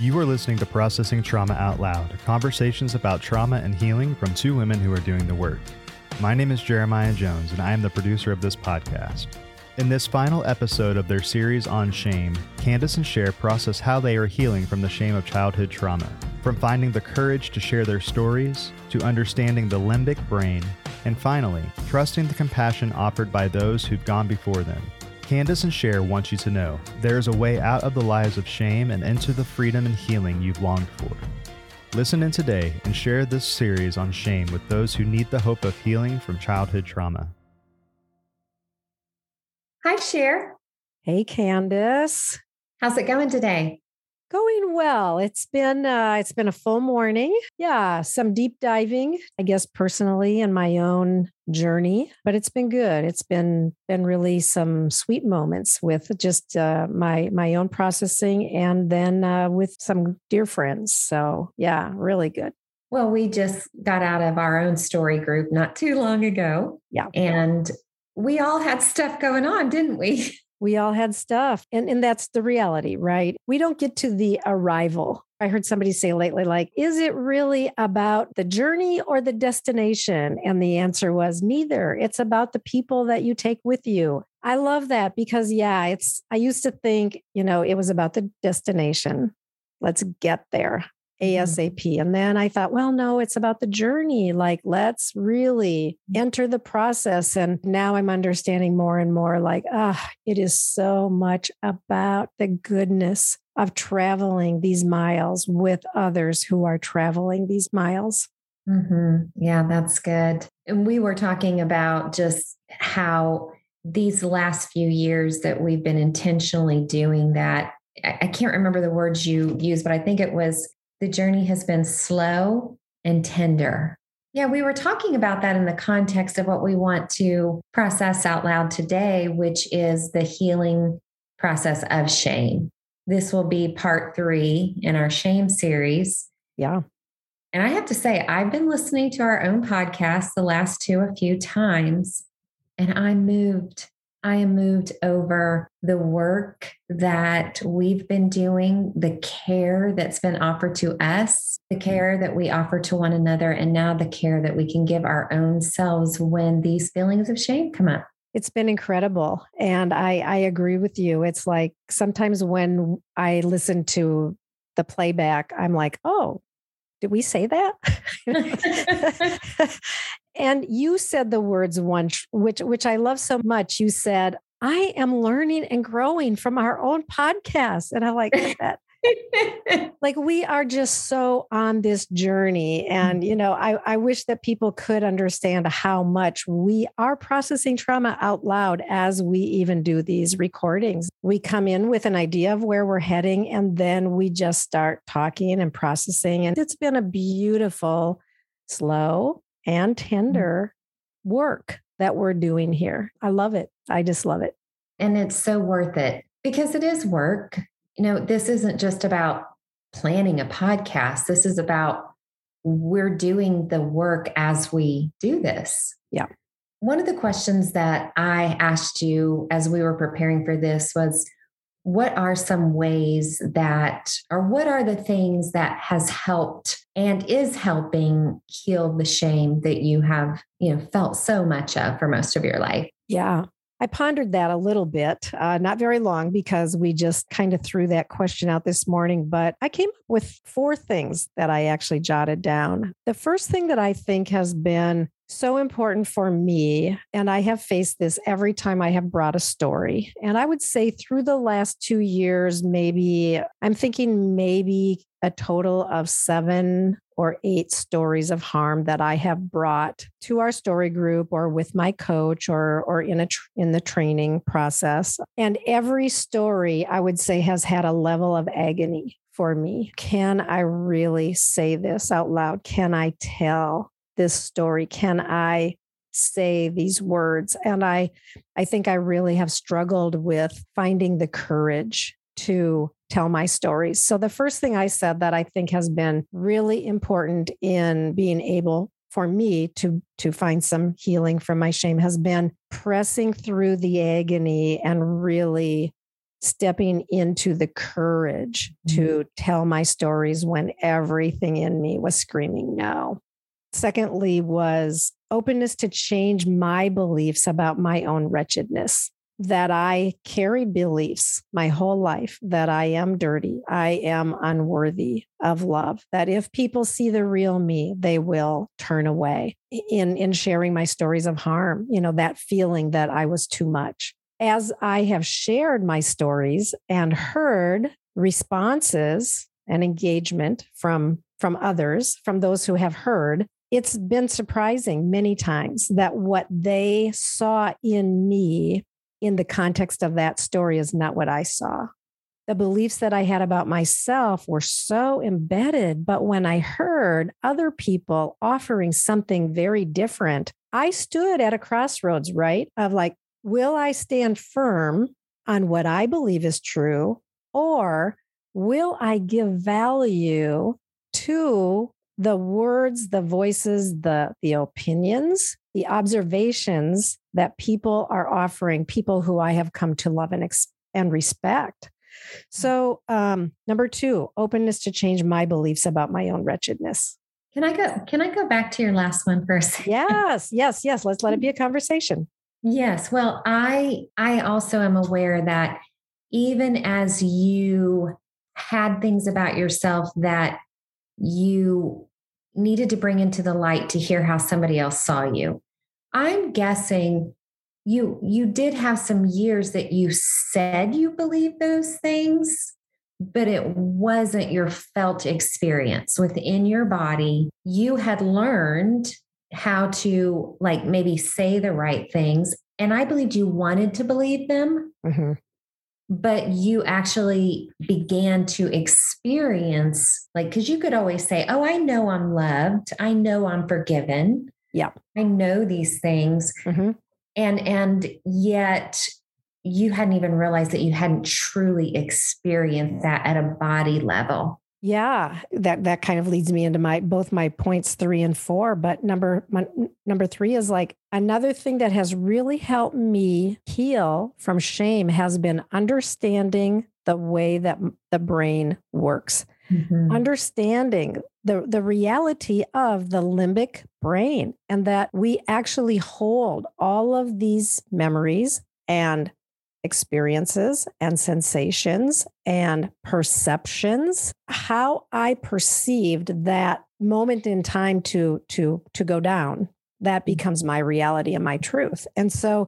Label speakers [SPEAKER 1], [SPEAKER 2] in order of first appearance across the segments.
[SPEAKER 1] You are listening to Processing Trauma Out Loud, conversations about trauma and healing from two women who are doing the work. My name is Jeremiah Jones, and I am the producer of this podcast. In this final episode of their series on shame, Kandace and Cher process how they are healing from the shame of childhood trauma. From finding the courage to share their stories, to understanding the limbic brain, and finally, trusting the compassion offered by those who've gone before them. Kandace and Cher want you to know there is a way out of the lives of shame and into the freedom and healing you've longed for. Listen in today and share this series on shame with those who need the hope of healing from childhood trauma.
[SPEAKER 2] Hi, Cher.
[SPEAKER 3] Hey, Kandace.
[SPEAKER 2] How's it going today?
[SPEAKER 3] Going well. It's been uh, it's been a full morning. Yeah, some deep diving, I guess personally in my own journey, but it's been good. It's been been really some sweet moments with just uh, my my own processing, and then uh, with some dear friends. So yeah, really good.
[SPEAKER 2] Well, we just got out of our own story group not too long ago.
[SPEAKER 3] Yeah,
[SPEAKER 2] and we all had stuff going on, didn't we?
[SPEAKER 3] We all had stuff. And, and that's the reality, right? We don't get to the arrival. I heard somebody say lately, like, is it really about the journey or the destination? And the answer was neither. It's about the people that you take with you. I love that because, yeah, it's, I used to think, you know, it was about the destination. Let's get there. Mm-hmm. ASAP. And then I thought, well, no, it's about the journey. Like, let's really mm. enter the process. And now I'm understanding more and more like, ah, it is so much about the goodness of traveling these miles with others who are traveling these miles.
[SPEAKER 2] Mm-hmm. Yeah, that's good. And we were talking about just how these last few years that we've been intentionally doing that. I can't remember the words you used, but I think it was the journey has been slow and tender. Yeah, we were talking about that in the context of what we want to process out loud today, which is the healing process of shame. This will be part three in our shame series.
[SPEAKER 3] Yeah.
[SPEAKER 2] And I have to say, I've been listening to our own podcast the last two a few times, and I'm moved I am moved over the work that we've been doing, the care that's been offered to us, the mm-hmm. care that we offer to one another, and now the care that we can give our own selves when these feelings of shame come up.
[SPEAKER 3] It's been incredible. And I, I agree with you. It's like sometimes when I listen to the playback, I'm like, oh, did we say that? and you said the words once, which which I love so much. You said, I am learning and growing from our own podcast. And I like that. like we are just so on this journey and you know I, I wish that people could understand how much we are processing trauma out loud as we even do these recordings we come in with an idea of where we're heading and then we just start talking and processing and it's been a beautiful slow and mm. tender work that we're doing here i love it i just love it
[SPEAKER 2] and it's so worth it because it is work you know, this isn't just about planning a podcast. This is about we're doing the work as we do this.
[SPEAKER 3] Yeah.
[SPEAKER 2] One of the questions that I asked you as we were preparing for this was what are some ways that or what are the things that has helped and is helping heal the shame that you have, you know, felt so much of for most of your life?
[SPEAKER 3] Yeah. I pondered that a little bit, uh, not very long because we just kind of threw that question out this morning. But I came up with four things that I actually jotted down. The first thing that I think has been so important for me, and I have faced this every time I have brought a story. And I would say through the last two years, maybe I'm thinking maybe a total of seven or eight stories of harm that I have brought to our story group or with my coach or or in a tr- in the training process. And every story I would say has had a level of agony for me. Can I really say this out loud? Can I tell this story? Can I say these words? And I I think I really have struggled with finding the courage to tell my stories. So the first thing I said that I think has been really important in being able for me to to find some healing from my shame has been pressing through the agony and really stepping into the courage mm-hmm. to tell my stories when everything in me was screaming no. Secondly, was openness to change my beliefs about my own wretchedness that I carried beliefs my whole life that I am dirty, I am unworthy of love, that if people see the real me, they will turn away in, in sharing my stories of harm, you know, that feeling that I was too much. As I have shared my stories and heard responses and engagement from from others, from those who have heard, it's been surprising many times that what they saw in me in the context of that story is not what I saw. The beliefs that I had about myself were so embedded. But when I heard other people offering something very different, I stood at a crossroads, right? Of like, will I stand firm on what I believe is true? Or will I give value to the words, the voices, the, the opinions, the observations that people are offering, people who I have come to love and, ex- and respect. So, um, number two, openness to change my beliefs about my own wretchedness.
[SPEAKER 2] Can I go? Can I go back to your last one first?
[SPEAKER 3] yes, yes, yes. Let's let it be a conversation.
[SPEAKER 2] Yes. Well, I I also am aware that even as you had things about yourself that you needed to bring into the light to hear how somebody else saw you. I'm guessing you you did have some years that you said you believed those things but it wasn't your felt experience within your body. You had learned how to like maybe say the right things and i believed you wanted to believe them. Mm-hmm but you actually began to experience like because you could always say oh i know i'm loved. I know i'm forgiven.
[SPEAKER 3] Yeah.
[SPEAKER 2] I know these things. Mm-hmm. and and yet you hadn't even realized that you hadn't truly experienced that at a body level
[SPEAKER 3] yeah, that that kind of leads me into my both my points 3 and 4, but number my, number 3 is like another thing that has really helped me heal from shame has been understanding the way that the brain works. Mm-hmm. Understanding the, the reality of the limbic brain and that we actually hold all of these memories and experiences and sensations and perceptions how i perceived that moment in time to to to go down. That mm-hmm. becomes my reality and my truth. And so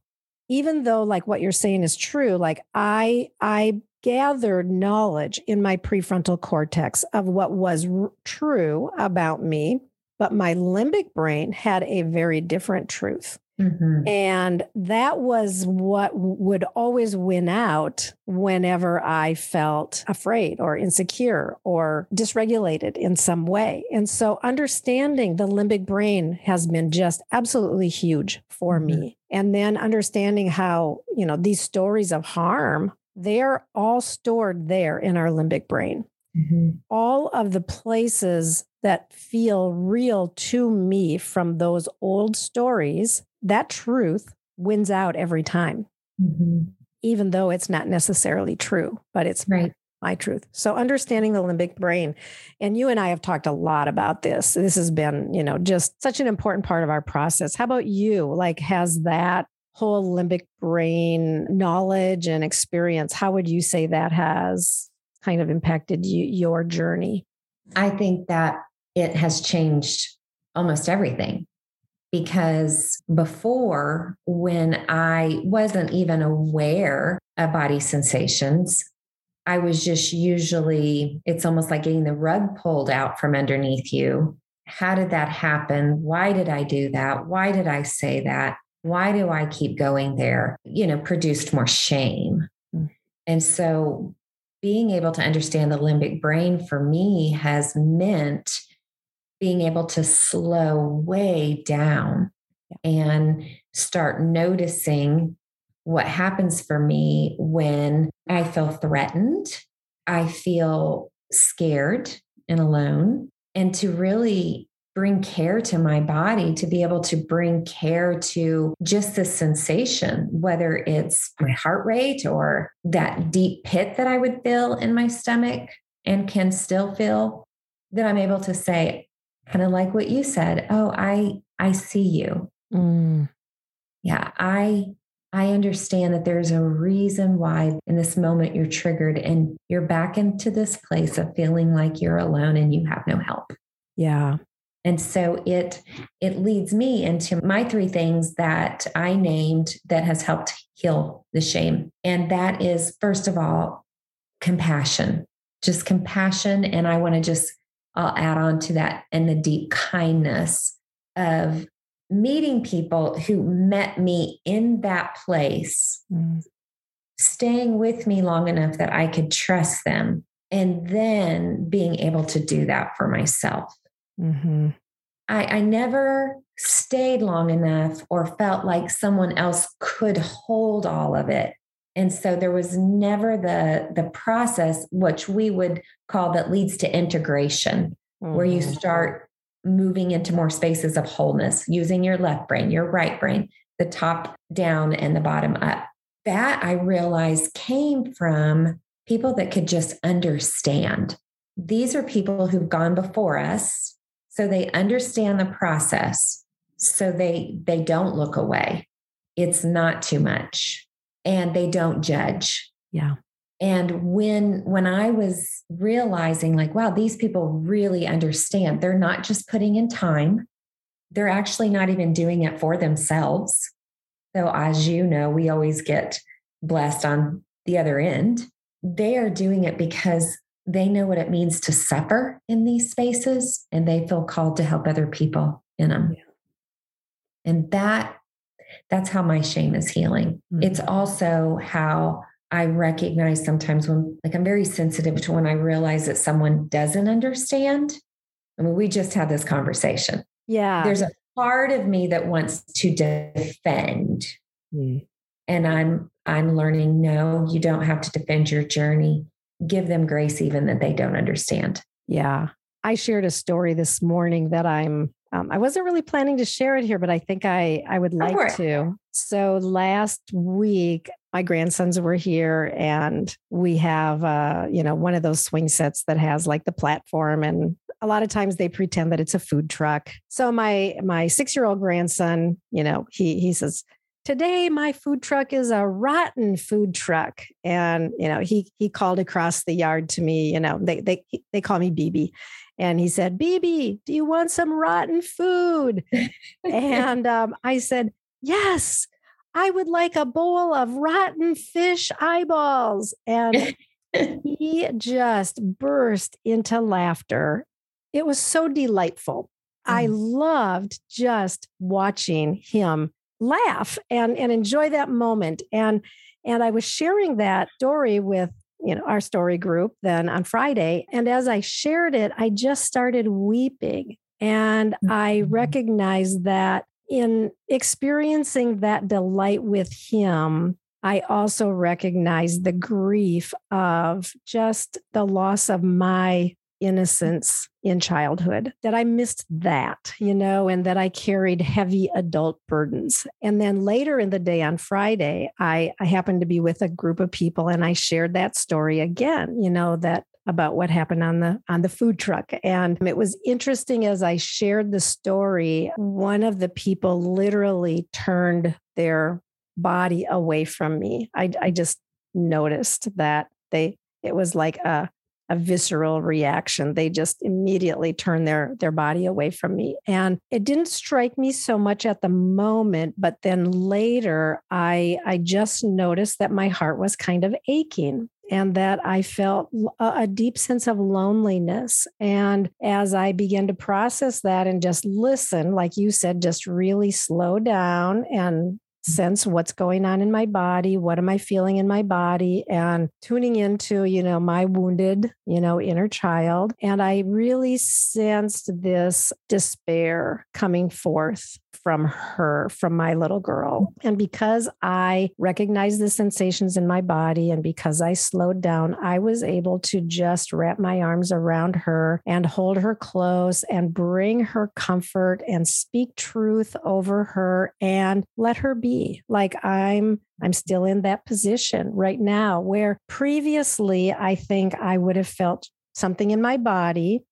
[SPEAKER 3] even though like what you're saying is true like i i gathered knowledge in my prefrontal cortex of what was r- true about me but my limbic brain had a very different truth Mm-hmm. And that was what would always win out whenever I felt afraid or insecure or dysregulated in some way. And so understanding the limbic brain has been just absolutely huge for mm-hmm. me. And then understanding how, you know, these stories of harm, they're all stored there in our limbic brain. Mm-hmm. All of the places that feel real to me from those old stories that truth wins out every time, mm-hmm. even though it's not necessarily true, but it's right. my truth. So understanding the limbic brain, and you and I have talked a lot about this. This has been, you know, just such an important part of our process. How about you? Like, has that whole limbic brain knowledge and experience, how would you say that has kind of impacted you, your journey?
[SPEAKER 2] I think that it has changed almost everything because before, when I wasn't even aware of body sensations, I was just usually, it's almost like getting the rug pulled out from underneath you. How did that happen? Why did I do that? Why did I say that? Why do I keep going there? You know, produced more shame. Mm. And so being able to understand the limbic brain for me has meant being able to slow way down and start noticing what happens for me when I feel threatened, I feel scared and alone, and to really bring care to my body, to be able to bring care to just the sensation, whether it's my heart rate or that deep pit that I would feel in my stomach and can still feel, that I'm able to say, kind of like what you said, oh, I I see you. Mm. Yeah, I I understand that there's a reason why in this moment you're triggered and you're back into this place of feeling like you're alone and you have no help.
[SPEAKER 3] Yeah.
[SPEAKER 2] And so it it leads me into my three things that I named that has helped heal the shame. And that is first of all compassion. Just compassion and I want to just I'll add on to that and the deep kindness of meeting people who met me in that place, mm. staying with me long enough that I could trust them, and then being able to do that for myself. Mm-hmm. I, I never stayed long enough or felt like someone else could hold all of it. And so there was never the, the process, which we would call that leads to integration, mm-hmm. where you mm-hmm. start moving into more spaces of wholeness using your left brain, your right brain, the top down and the bottom up. That I realized came from people that could just understand. These are people who've gone before us, so they understand the process. So they they don't look away. It's not too much and they don't judge.
[SPEAKER 3] Yeah.
[SPEAKER 2] And when when I was realizing like wow, these people really understand. They're not just putting in time. They're actually not even doing it for themselves. So as you know, we always get blessed on the other end. They are doing it because they know what it means to suffer in these spaces and they feel called to help other people in them. Yeah. And that that's how my shame is healing. Mm-hmm. It's also how I recognize sometimes when, like, I'm very sensitive to when I realize that someone doesn't understand. I mean, we just had this conversation.
[SPEAKER 3] Yeah.
[SPEAKER 2] There's a part of me that wants to defend. Mm. And I'm I'm learning no, you don't have to defend your journey. Give them grace even that they don't understand.
[SPEAKER 3] Yeah. I shared a story this morning that I'm um, I wasn't really planning to share it here, but I think I I would like to. So last week, my grandsons were here, and we have uh, you know one of those swing sets that has like the platform, and a lot of times they pretend that it's a food truck. So my my six year old grandson, you know, he he says. Today my food truck is a rotten food truck, and you know he he called across the yard to me. You know they they they call me BB, and he said, "BB, do you want some rotten food?" and um, I said, "Yes, I would like a bowl of rotten fish eyeballs." And he just burst into laughter. It was so delightful. Mm. I loved just watching him laugh and and enjoy that moment. And and I was sharing that story with you know our story group then on Friday and as I shared it I just started weeping and mm-hmm. I recognized that in experiencing that delight with him I also recognized the grief of just the loss of my innocence in childhood, that I missed that, you know, and that I carried heavy adult burdens. And then later in the day on Friday, I, I happened to be with a group of people and I shared that story again, you know, that about what happened on the on the food truck and it was interesting as i shared the story one of the people literally turned their body away from me i, I just noticed that they it was like a a visceral reaction. They just immediately turn their their body away from me. And it didn't strike me so much at the moment, but then later I I just noticed that my heart was kind of aching and that I felt a, deep sense of loneliness. And as I began to process that and just listen, like you said, just really slow down and sense what's going on in my body what am i feeling in my body and tuning into you know my wounded you know inner child. And i really sensed this despair coming forth from her, from my little girl. And because I recognized the sensations in my body and because I slowed down, I was able to just wrap my arms around her and hold her close and bring her comfort and speak truth over her and let her be like I'm I'm still in that position right now where previously I think I would have felt something in my body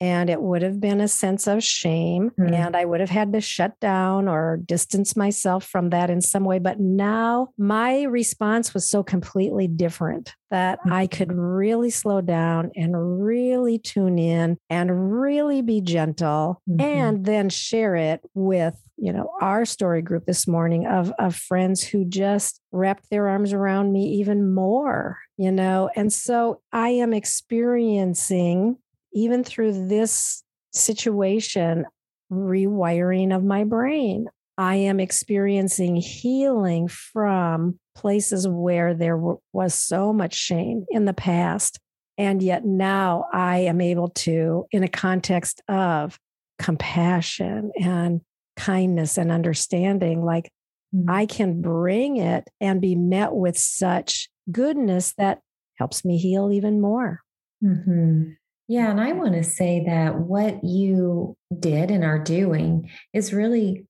[SPEAKER 3] and it would have been a sense of shame mm. and i would have had to shut down or distance myself from that in some way but now my response was so completely different that mm. i could really slow down and really tune in and really be gentle mm-hmm. and then share it with you know our story group this morning of of friends who just wrapped their arms around me even more you know and so i am experiencing even through this situation, rewiring of my brain. I am experiencing healing from places where there was so much shame in the past. And yet now I am able to, in a context of compassion and kindness and understanding, like mm-hmm. I can bring it and be met with such goodness that helps me heal even more.
[SPEAKER 2] Mm-hmm. Yeah. And I want to say that what you did and are doing is really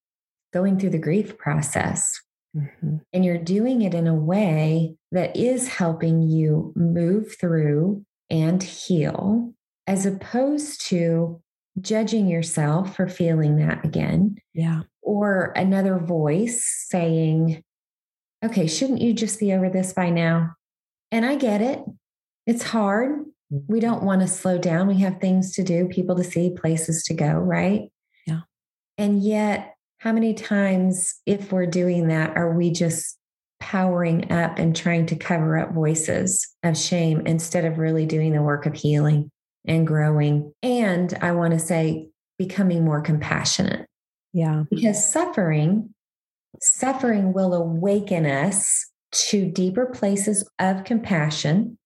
[SPEAKER 2] going through the grief process. Mm-hmm. And you're doing it in a way that is helping you move through and heal, as opposed to judging yourself for feeling that again.
[SPEAKER 3] Yeah.
[SPEAKER 2] Or another voice saying, okay, shouldn't you just be over this by now? And I get it. It's hard we don't want to slow down. We have things to do, people to see, places to go, right?
[SPEAKER 3] Yeah.
[SPEAKER 2] And yet, how many times, if we're doing that, are we just powering up and trying to cover up voices of shame instead of really doing the work of healing and growing? And I want to say, becoming more compassionate.
[SPEAKER 3] Yeah.
[SPEAKER 2] Because suffering, suffering will awaken us to deeper places of compassion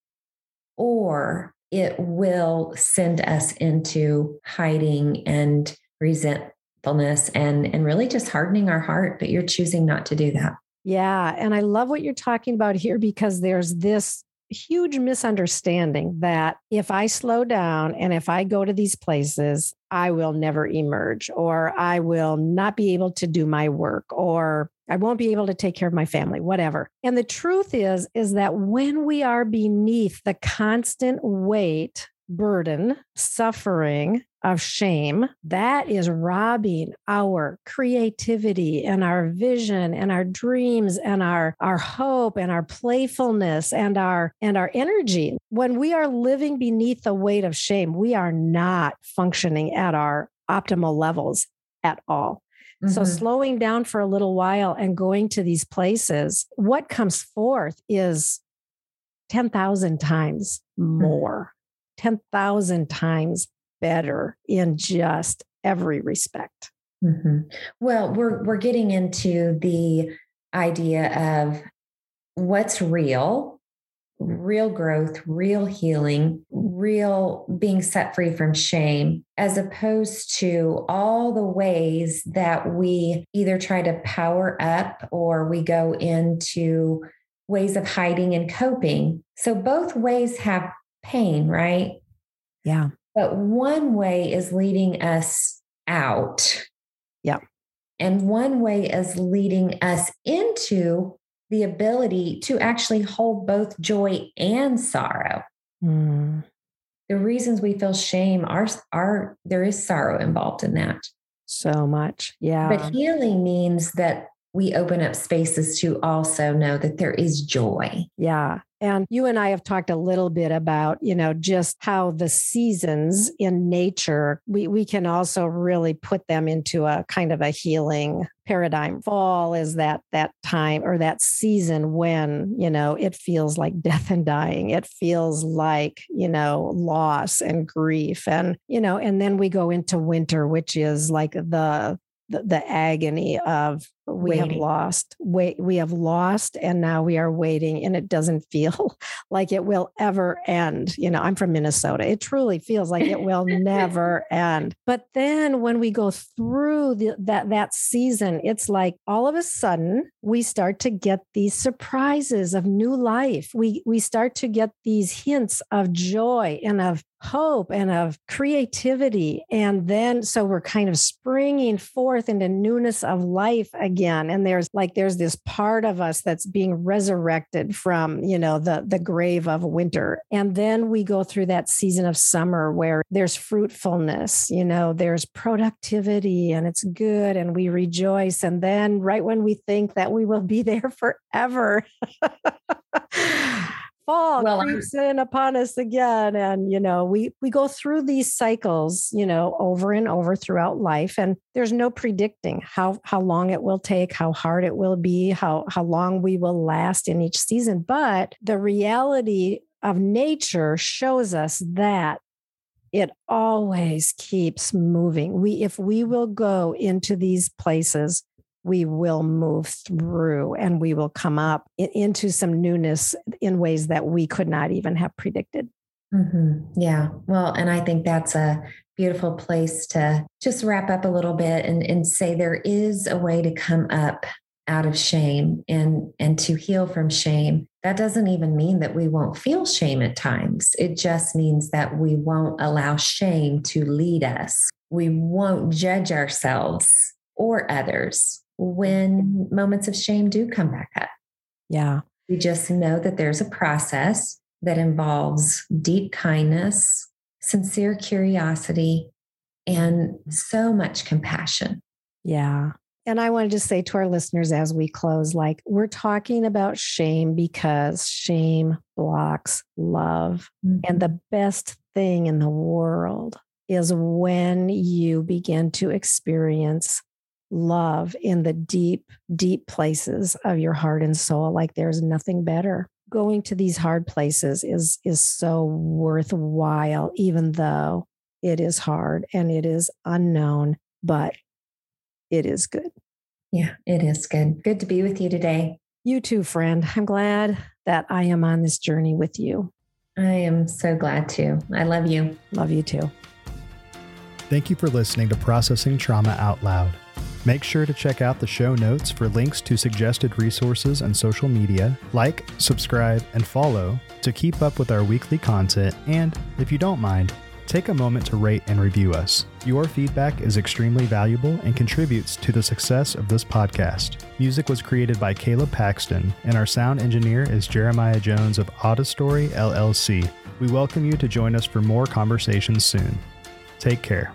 [SPEAKER 2] or it will send us into hiding and resentfulness and and really just hardening our heart but you're choosing not to do that.
[SPEAKER 3] Yeah and i love what you're talking about here because there's this huge misunderstanding that if I slow down and if I go to these places, I will never emerge, or I will not be able to do my work, or I won't be able to take care of my family, whatever. And the truth is, is that when we are beneath the constant weight burden, suffering of shame, that is robbing our creativity and our vision and our dreams and our, our hope and our playfulness and our and our energy. When we are living beneath the weight of shame, we are not functioning at our optimal levels at all. Mm-hmm. So, slowing down for a little while and going to these places, what comes forth is 10,000 times mm-hmm. more 10,000 times better in just every respect.
[SPEAKER 2] Mm-hmm. Well, we're we're getting into the idea of what's real, real growth, real healing, real being set free from shame, as opposed to all the ways that we either try to power up or we go into ways of hiding and coping. So both ways have pain, right?
[SPEAKER 3] Yeah.
[SPEAKER 2] But one way is leading us out.
[SPEAKER 3] Yeah.
[SPEAKER 2] And one way is leading us into the ability to actually hold both joy and sorrow. Mm. The reasons we feel shame are, are there is sorrow involved in that.
[SPEAKER 3] So much. Yeah.
[SPEAKER 2] But healing means that we open up spaces to also know that there is joy.
[SPEAKER 3] Yeah. And you and I have talked a little bit about, you know, just how the seasons in nature, we, we can also really put them into a kind of a healing paradigm. Fall is that that time or that season when, you know, it feels like death and dying. It feels like, you know, loss and grief. And, you know, and then we go into winter, which is like the the, the agony of we
[SPEAKER 2] Waiting.
[SPEAKER 3] have lost. Wait, we have lost, and now we are waiting, and it doesn't feel like it will ever end. You know, I'm from Minnesota. It truly feels like it will never end. But then when we go through the, that that season, it's like all of a sudden we start to get these surprises of new life. We we start to get these hints of joy and of hope and of creativity. And then so we're kind of springing forth into newness of life again. And there's like there's this part of us that's being resurrected from, you know, the the grave of winter. And then we go through that season of summer where there's fruitfulness, you know, there's productivity and it's good and we rejoice. And then right when we think that we will be there forever. fall
[SPEAKER 2] Well, I'm-
[SPEAKER 3] creeps in upon us again and you know we we go through these cycles you know over and over throughout life and there's no predicting how how long it will take how hard it will be how how long we will last in each season but the reality of nature shows us that it always keeps moving. We if we will go into these places we will move through and we will come up into some newness in ways that we could not even have predicted.
[SPEAKER 2] Mhm. Yeah. Well, and I think that's a beautiful place to just wrap up a little bit and, and say there is a way to come up out of shame and and to heal from shame. That doesn't even mean that we won't feel shame at times. It just means that we won't allow shame to lead us. We won't judge ourselves or others when moments of shame do come back up.
[SPEAKER 3] Yeah.
[SPEAKER 2] We just know that there's a process that involves deep kindness, sincere curiosity, and so much compassion.
[SPEAKER 3] Yeah. And I want to just say to our listeners as we close like, we're talking about shame because shame blocks love. Mm-hmm. And the best thing in the world is when you begin to experience love in the deep, deep places of your heart and soul. Like there's nothing better. Going to these hard places is is so worthwhile, even though it is hard and it is unknown, but it is good.
[SPEAKER 2] yeah, it is good. Good to be with you today.
[SPEAKER 3] You too, friend. I'm glad that I am on this journey with you.
[SPEAKER 2] I am so glad to. I love you.
[SPEAKER 3] Love you too.
[SPEAKER 1] Thank you for listening to Processing Trauma Out Loud. Make sure to check out the show notes for links to suggested resources and social media. Like, subscribe, and follow to keep up with our weekly content. And if you don't mind, take a moment to rate and review us. Your feedback is extremely valuable and contributes to the success of this podcast. Music was created by Caleb Paxton, and our sound engineer is Jeremiah Jones of Audistory LLC. We welcome you to join us for more conversations soon. Take care.